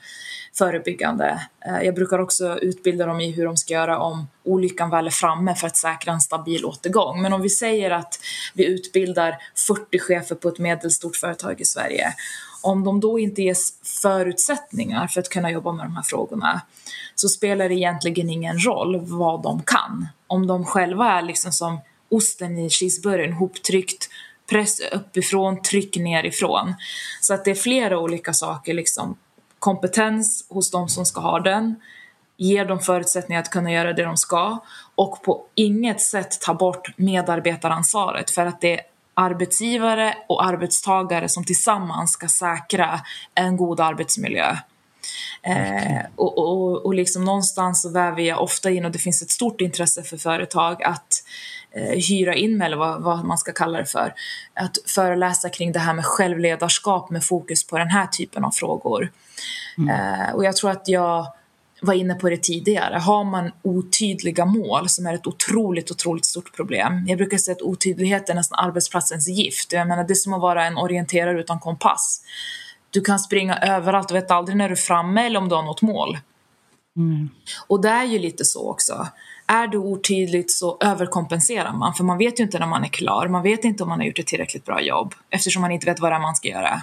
förebyggande. Eh, jag brukar också utbilda dem i hur de ska göra om olyckan väl är framme för att säkra en stabil återgång. Men om vi säger att vi utbildar 40 chefer på ett medelstort företag i Sverige om de då inte ges förutsättningar för att kunna jobba med de här frågorna så spelar det egentligen ingen roll vad de kan. Om de själva är liksom som osten i cheeseburgaren, hoptryckt, press uppifrån, tryck nerifrån. Så att det är flera olika saker liksom kompetens hos de som ska ha den, ger dem förutsättningar att kunna göra det de ska och på inget sätt ta bort medarbetaransvaret för att det är arbetsgivare och arbetstagare som tillsammans ska säkra en god arbetsmiljö. Eh, och, och, och liksom någonstans så väver jag ofta in, och det finns ett stort intresse för företag att hyra in mig, eller vad, vad, man ska kalla det för, att föreläsa kring det här med självledarskap med fokus på den här typen av frågor. Mm. Eh, och jag tror att jag var inne på det tidigare. Har man otydliga mål som är ett otroligt, otroligt stort problem. Jag brukar säga att otydlighet är nästan arbetsplatsens gift. Jag menar, det är som att vara en orienterare utan kompass. Du kan springa överallt och vet aldrig när du är framme eller om du har något mål. Mm. Och det är ju lite så också. Är du otydligt så överkompenserar man för man vet ju inte när man är klar. Man vet inte om man har gjort ett tillräckligt bra jobb eftersom man inte vet vad det är man ska göra.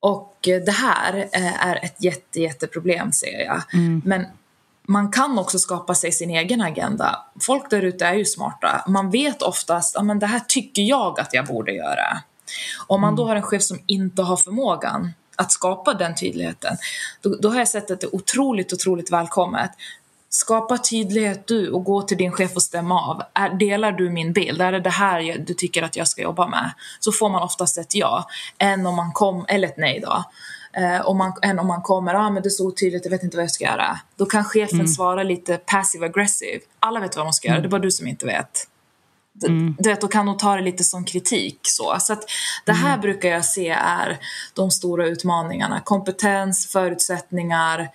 Och det här eh, är ett jätte, jätteproblem ser jag. Mm. Men man kan också skapa sig sin egen agenda. Folk där ute är ju smarta. Man vet oftast att det här tycker jag att jag borde göra. Om man då mm. har en chef som inte har förmågan att skapa den tydligheten, då, då har jag sett att det är otroligt, otroligt välkommet. Skapa tydlighet du och gå till din chef och stämma av. Är, delar du min bild? Är det det här du tycker att jag ska jobba med? Så får man oftast ett ja, än om man kom, eller ett nej då. Eh, om man, än om man kommer, ah, men det är så otydligt, jag vet inte vad jag ska göra. Då kan chefen mm. svara lite passive aggressive. Alla vet vad de ska göra, mm. det är bara du som inte vet. Mm. Du vet, då kan de ta det lite som kritik. Så, så att det här mm. brukar jag se är de stora utmaningarna. Kompetens, förutsättningar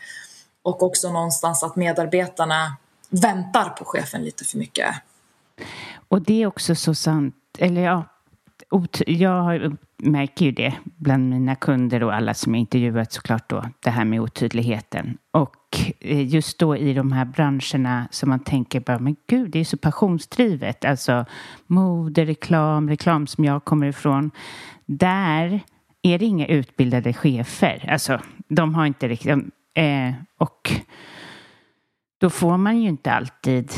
och också någonstans att medarbetarna väntar på chefen lite för mycket. Och det är också så sant, eller ja, jag märker ju det bland mina kunder och alla som jag intervjuat såklart då, det här med otydligheten. Och eh, just då i de här branscherna som man tänker bara, men gud, det är så passionsdrivet. Alltså mode, reklam, reklam som jag kommer ifrån. Där är det inga utbildade chefer. Alltså, de har inte riktigt... Eh, och då får man ju inte alltid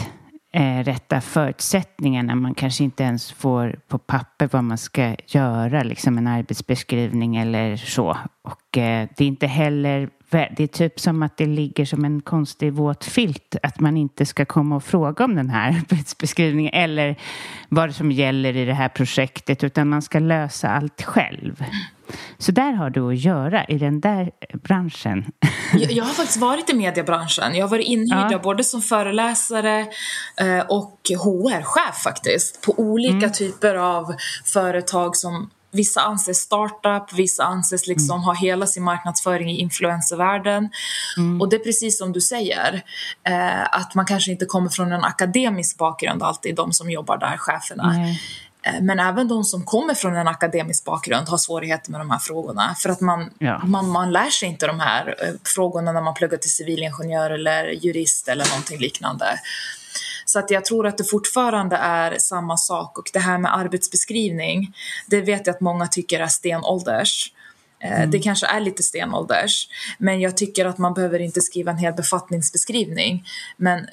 eh, rätta förutsättningarna. Man kanske inte ens får på papper vad man ska göra, liksom en arbetsbeskrivning eller så. Och eh, det är inte heller, det är typ som att det ligger som en konstig våt filt att man inte ska komma och fråga om den här [laughs] arbetsbeskrivningen eller vad som gäller i det här projektet, utan man ska lösa allt själv. Så där har du att göra i den där branschen. Jag, jag har faktiskt varit i mediebranschen. Jag har varit inhyrd ja. både som föreläsare eh, och HR-chef faktiskt. På olika mm. typer av företag som Vissa anses startup, vissa anses liksom mm. ha hela sin marknadsföring i influencervärlden. Mm. Och det är precis som du säger, eh, att man kanske inte kommer från en akademisk bakgrund alltid, de som jobbar där, cheferna. Mm. Eh, men även de som kommer från en akademisk bakgrund har svårigheter med de här frågorna. För att man, ja. man, man lär sig inte de här eh, frågorna när man pluggar till civilingenjör eller jurist eller någonting liknande. Så att jag tror att det fortfarande är samma sak. Och det här med arbetsbeskrivning, det vet jag att många tycker är stenålders. Eh, mm. Det kanske är lite stenålders, men jag tycker att man behöver inte skriva en hel befattningsbeskrivning. Men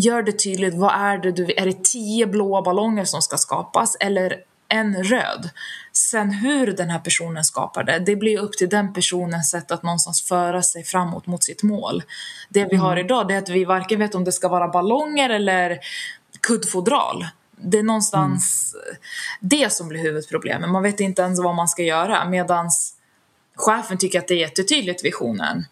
gör det tydligt, vad är det du Är det tio blåa ballonger som ska skapas eller en röd? Sen hur den här personen skapar det, det blir upp till den personens sätt att någonstans föra sig framåt mot sitt mål. Det vi har mm. idag det är att vi varken vet om det ska vara ballonger eller kuddfodral. Det är någonstans mm. det som blir huvudproblemet. Man vet inte ens vad man ska göra medans chefen tycker att det är jättetydligt visionen.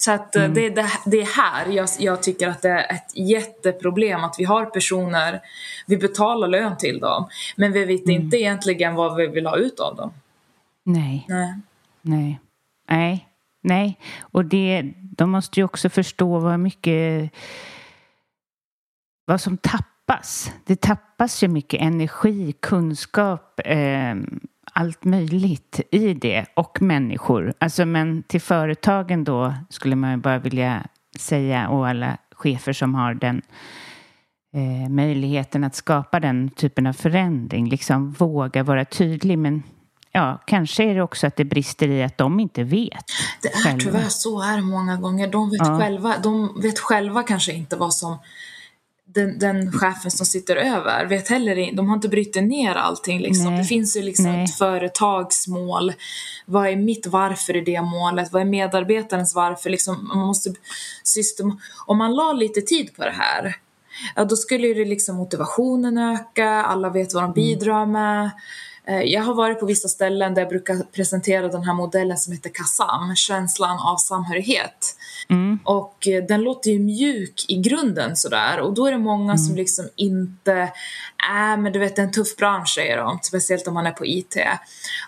Så att eh, mm. det, det, det, är här jag, jag, tycker att det är ett jätteproblem att vi har personer, vi betalar lön till dem, men vi vet mm. inte egentligen vad vi vill ha ut av dem. Nej. Nej. Nej. Nej. Nej. Och det, de måste ju också förstå vad mycket vad som tappas. Det tappas ju mycket energi, kunskap, eh, allt möjligt i det och människor. Alltså, men till företagen då skulle man bara vilja säga och alla chefer som har den eh, möjligheten att skapa den typen av förändring, liksom våga vara tydlig. Men ja, kanske är det också att det brister i att de inte vet. Det är själva. tyvärr så är det många gånger. De vet, ja. själva, de vet själva kanske inte vad som den, den chefen som sitter över vet heller inte, de har inte brytt ner allting liksom. Det finns ju liksom Nej. ett företagsmål. Vad är mitt varför i det målet? Vad är medarbetarens varför? Liksom, man måste system... Om man la lite tid på det här ja, då skulle ju det liksom motivationen öka, alla vet vad de bidrar med. Eh, jag har varit på vissa ställen där jag brukar presentera den här modellen som heter KASAM, känslan av samhörighet. Mm. Och eh, den låter ju mjuk i grunden sådär och då är det många mm. som liksom inte, äh men du vet det är en tuff bransch säger de, speciellt om man är på IT.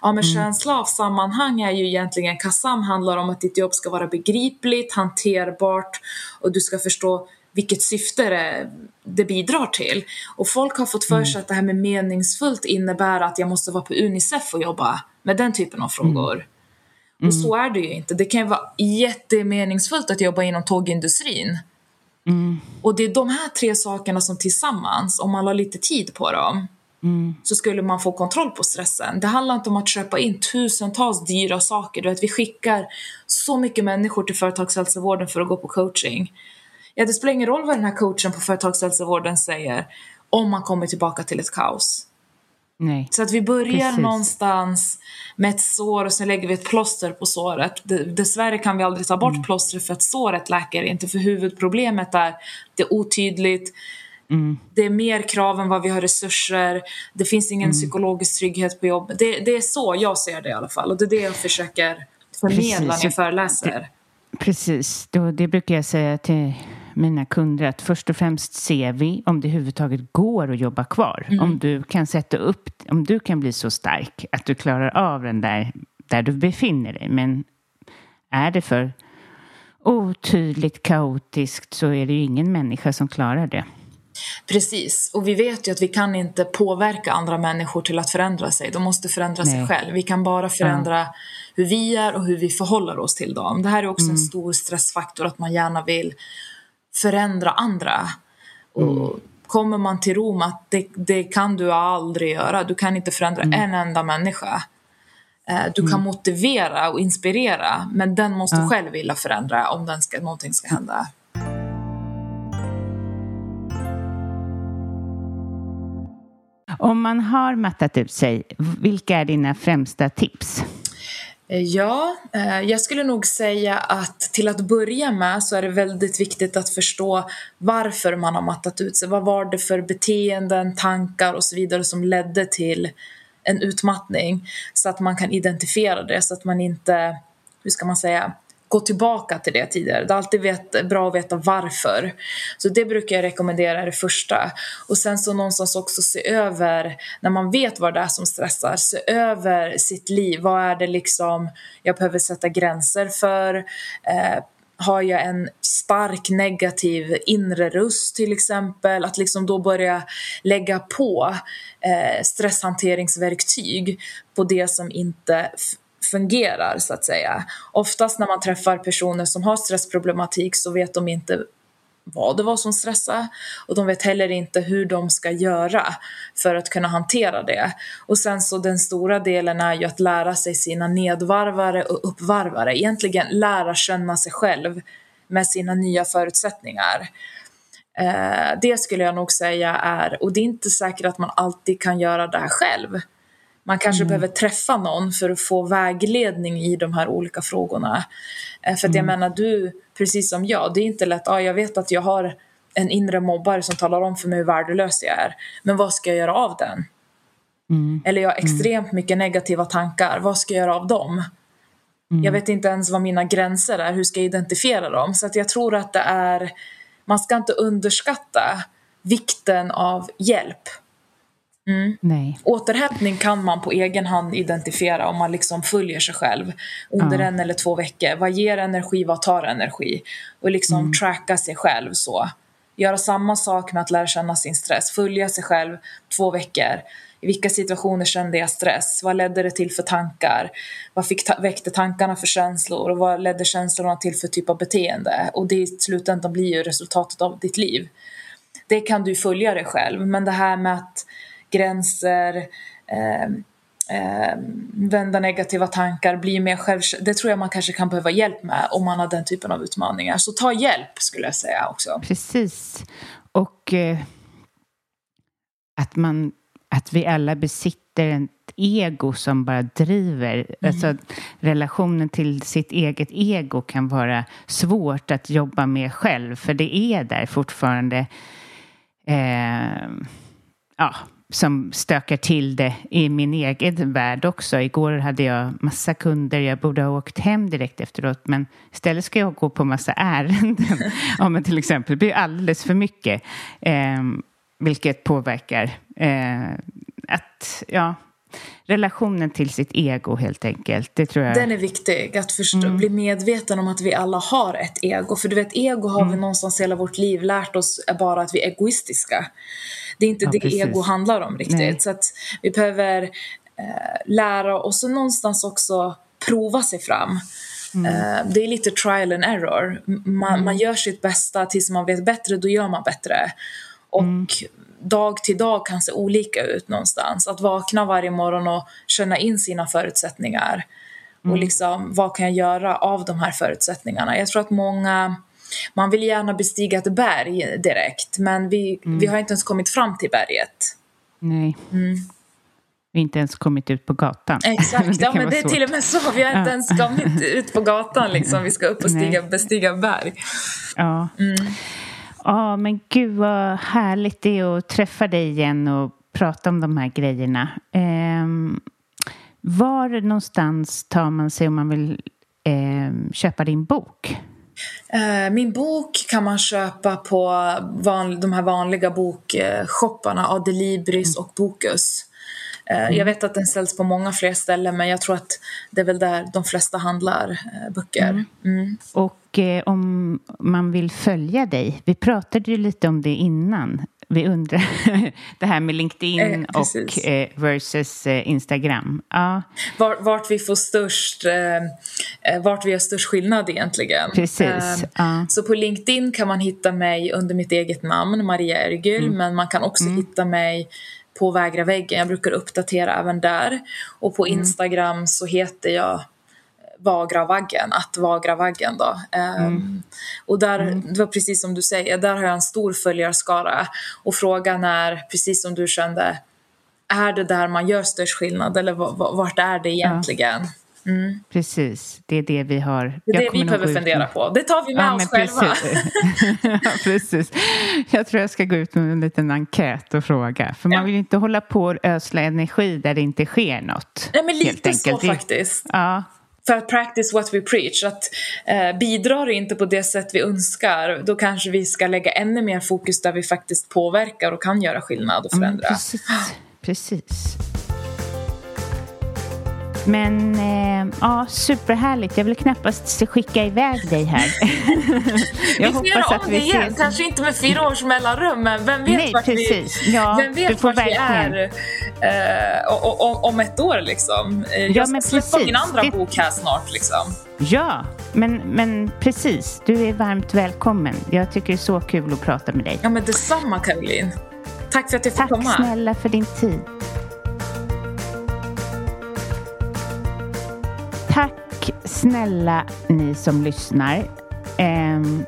Ja men mm. känsla av sammanhang är ju egentligen, KASAM handlar om att ditt jobb ska vara begripligt, hanterbart och du ska förstå vilket syfte det, det bidrar till. Och folk har fått för mm. sig mm. att det här med meningsfullt innebär att jag måste vara på Unicef och jobba med den typen av frågor. Mm. Mm. Och så är det ju inte. Det kan ju vara jättemeningsfullt att jobba inom tågindustrin. Mm. Och det är de här tre sakerna som tillsammans, om man har lite tid på dem, Mm. så skulle man få kontroll på stressen. Det handlar inte om att köpa in tusentals dyra saker. Du vet, vi skickar så mycket människor till företagshälsovården för att gå på coaching. Ja, det spelar ingen roll vad den här coachen på företagshälsovården säger om man kommer tillbaka till ett kaos. Nej. Så att vi börjar Precis. någonstans med ett sår och sen lägger vi ett plåster på såret. Dessvärre kan vi aldrig ta bort mm. plåstret för att såret läker inte. För huvudproblemet är det är otydligt. Mm. Det är mer krav än vad vi har resurser. Det finns ingen mm. psykologisk trygghet på jobbet. Det, det, är så jag ser det i alla fall. Och det är det jag försöker förmedla när jag föreläser. Precis. det brukar jag säga till mina kunder att först och främst ser vi om det överhuvudtaget går att jobba kvar. Mm. Om du kan sätta upp, om du kan bli så stark att du klarar av den där, där du befinner dig. Men är det för otydligt, kaotiskt så är det ju ingen människa som klarar det. Precis, och vi vet ju att vi kan inte påverka andra människor till att förändra sig. De måste förändra Nej. sig själv. Vi kan bara förändra ja. hur vi är och hur vi förhåller oss till dem. Det här är också mm. en stor stressfaktor att man gärna vill förändra andra. Och mm. kommer man till Rom att det, det, kan du aldrig göra. Du kan inte förändra mm. en enda människa. Eh, du kan mm. motivera och inspirera men den måste ja. själv vilja förändra om den ska, någonting ska hända. Om man har mattat ut sig, vilka är dina främsta tips? Eh, ja, eh, jag skulle nog säga att till att börja med så är det väldigt viktigt att förstå varför man har mattat ut sig. Vad var det för beteenden, tankar och så vidare som ledde till en utmattning? Så att man kan identifiera det, så att man inte, hur ska man säga, gå tillbaka till det tidigare. Det är alltid vet, bra att veta varför. Så det brukar jag rekommendera det första. Och sen så någonstans också se över, när man vet vad det är som stressar, se över sitt liv. Vad är det liksom jag behöver sätta gränser för? Eh, har jag en stark negativ inre röst till exempel, att liksom då börja lägga på eh, stresshanteringsverktyg på det som inte fungerar så att säga. Oftast när man träffar personer som har stressproblematik så vet de inte vad det var som stressade och de vet heller inte hur de ska göra för att kunna hantera det. Och sen så den stora delen är ju att lära sig sina nedvarvare och uppvarvare. Egentligen lära känna sig själv med sina nya förutsättningar. Eh, det skulle jag nog säga är, och det är inte säkert att man alltid kan göra det här själv. Man kanske mm. behöver träffa någon för att få vägledning i de här olika frågorna. Eh, för att jag mm. menar, du, precis som jag, det är inte lätt. Ja, jag vet att jag har en inre mobbare som talar om för mig hur värdelös jag är. Men vad ska jag göra av den? Mm. Eller jag har mm. extremt mycket negativa tankar. Vad ska jag göra av dem? Mm. Jag vet inte ens vad mina gränser är. Hur ska jag identifiera dem? Så att jag tror att det är... Man ska inte underskatta vikten av hjälp. Mm. Nej. Återhämtning kan man på egen hand identifiera om man liksom följer sig själv under ja. en eller två veckor. Vad ger energi, vad tar energi? Och liksom mm. tracka sig själv så. Göra samma sak med att lära känna sin stress. Följa sig själv två veckor. I vilka situationer kände jag stress? Vad ledde det till för tankar? Vad fick ta väckte tankarna för känslor? Och vad ledde känslorna till för typ av beteende? Och det i slutändan blir ju resultatet av ditt liv. Det kan du följa dig själv, men det här med att gränser, eh, eh, vända negativa tankar, bli mer själv... Det tror jag man kanske kan behöva hjälp med om man har den typen av utmaningar. Så ta hjälp skulle jag säga också. Precis. Och eh, att, man, att vi alla besitter ett ego som bara driver. Mm. Alltså, relationen till sitt eget ego kan vara svårt att jobba med själv för det är där fortfarande eh, ja, som stökar till det i min egen värld också. Igår hade jag massa kunder. Jag borde ha åkt hem direkt efteråt men istället ska jag gå på massa ärenden. [laughs] ja, men till exempel, det blir alldeles för mycket. Eh, vilket påverkar eh, att, ja, relationen till sitt ego helt enkelt. Det tror jag. Den är viktig, att förstå, mm. bli medveten om att vi alla har ett ego. För du vet, ego har mm. vi någonstans hela vårt liv lärt oss är bara att vi är egoistiska. Det är inte ja, det precis. ego handlar om riktigt. Nej. Så att vi behöver eh, lära oss och någonstans också prova sig fram. Mm. Uh, det är lite trial and error. Man, mm. man, gör sitt bästa tills man vet bättre, då gör man bättre. Och mm dag till dag kan se olika ut någonstans. Att vakna varje morgon och känna in sina förutsättningar. Mm. Och liksom, vad kan jag göra av de här förutsättningarna? Jag tror att många, man vill gärna bestiga ett berg direkt men vi, mm. vi har inte ens kommit fram till berget. Nej. Mm. Vi har inte ens kommit ut på gatan. Exakt, [laughs] ja, men det är till och med så. Vi har inte ens kommit ut på gatan liksom. Vi ska upp och stiga, bestiga berg. Ja. Ja, men gud vad härligt det är att träffa dig igen och prata om de här grejerna. Eh, var någonstans tar man sig om man vill eh, köpa din bok? Eh, min bok kan man köpa på van, de här vanliga bokshopparna, Adelibris och Bokus. Eh, mm. Jag vet att den säljs på många fler ställen men jag tror att det är väl där de flesta handlar eh, böcker. Mm. Mm. Och eh, om man vill följa dig, vi pratade ju lite om det innan. Vi undrar [laughs] det här med LinkedIn eh, och eh, versus eh, Instagram. Ja. Var, vart vi får störst, vart vi har störst skillnad egentligen. Precis. Ja. Så på LinkedIn kan man hitta mig under mitt eget namn, Maria Ergül, mm. men man kan också mm. hitta mig på Vägra väggen. Jag brukar uppdatera även där. Och på mm. Instagram så heter jag Vagravaggen, att Vagravaggen då. Ehm, mm. Och där, mm. det var precis som du säger, där har jag en stor följarskara. Och frågan är, precis som du kände, är det där man gör störst skillnad eller vart är det egentligen? Ja. Mm. Precis, det är det vi har. Det är det vi behöver fundera på. Det tar vi med ja, oss själva. [laughs] ja, precis. Jag tror jag ska gå ut med en liten enkät och fråga. För ja. man vill inte hålla på och ösla energi där det inte sker något. Nej, men lite så faktiskt. Ja. För att practice what we preach. Att eh, bidrar det inte på det sätt vi önskar då kanske vi ska lägga ännu mer fokus där vi faktiskt påverkar och kan göra skillnad och förändra. Ja, precis. precis. Men eh, ja, superhärligt. Jag vill knappast skicka iväg dig här. [laughs] jag vi får göra om det igen. Ses. Kanske inte med fyra års mellanrum, men vem vet Nej, vart precis. vi, ja, vem vet vart vi är eh, och, och, om ett år liksom. Eh, jag ja, ska släppa precis. min andra det... bok här snart liksom. Ja, men, men precis. Du är varmt välkommen. Jag tycker det är så kul att prata med dig. Ja, men detsamma Caroline. Tack för att jag fick Tack komma. Tack snälla för din tid. Tack snälla ni som lyssnar. Um,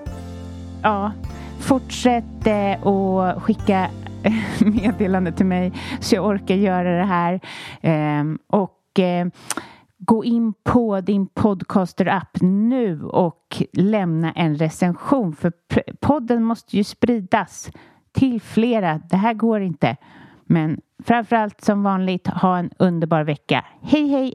ja, fortsätt eh, uh, att skicka [laughs] meddelande till mig så jag orkar göra det här. Um, och eh, gå in på din podcaster-app nu och lämna en recension för podden måste ju spridas till flera. Det här går inte. Men framförallt som vanligt, ha en underbar vecka. Hej hej!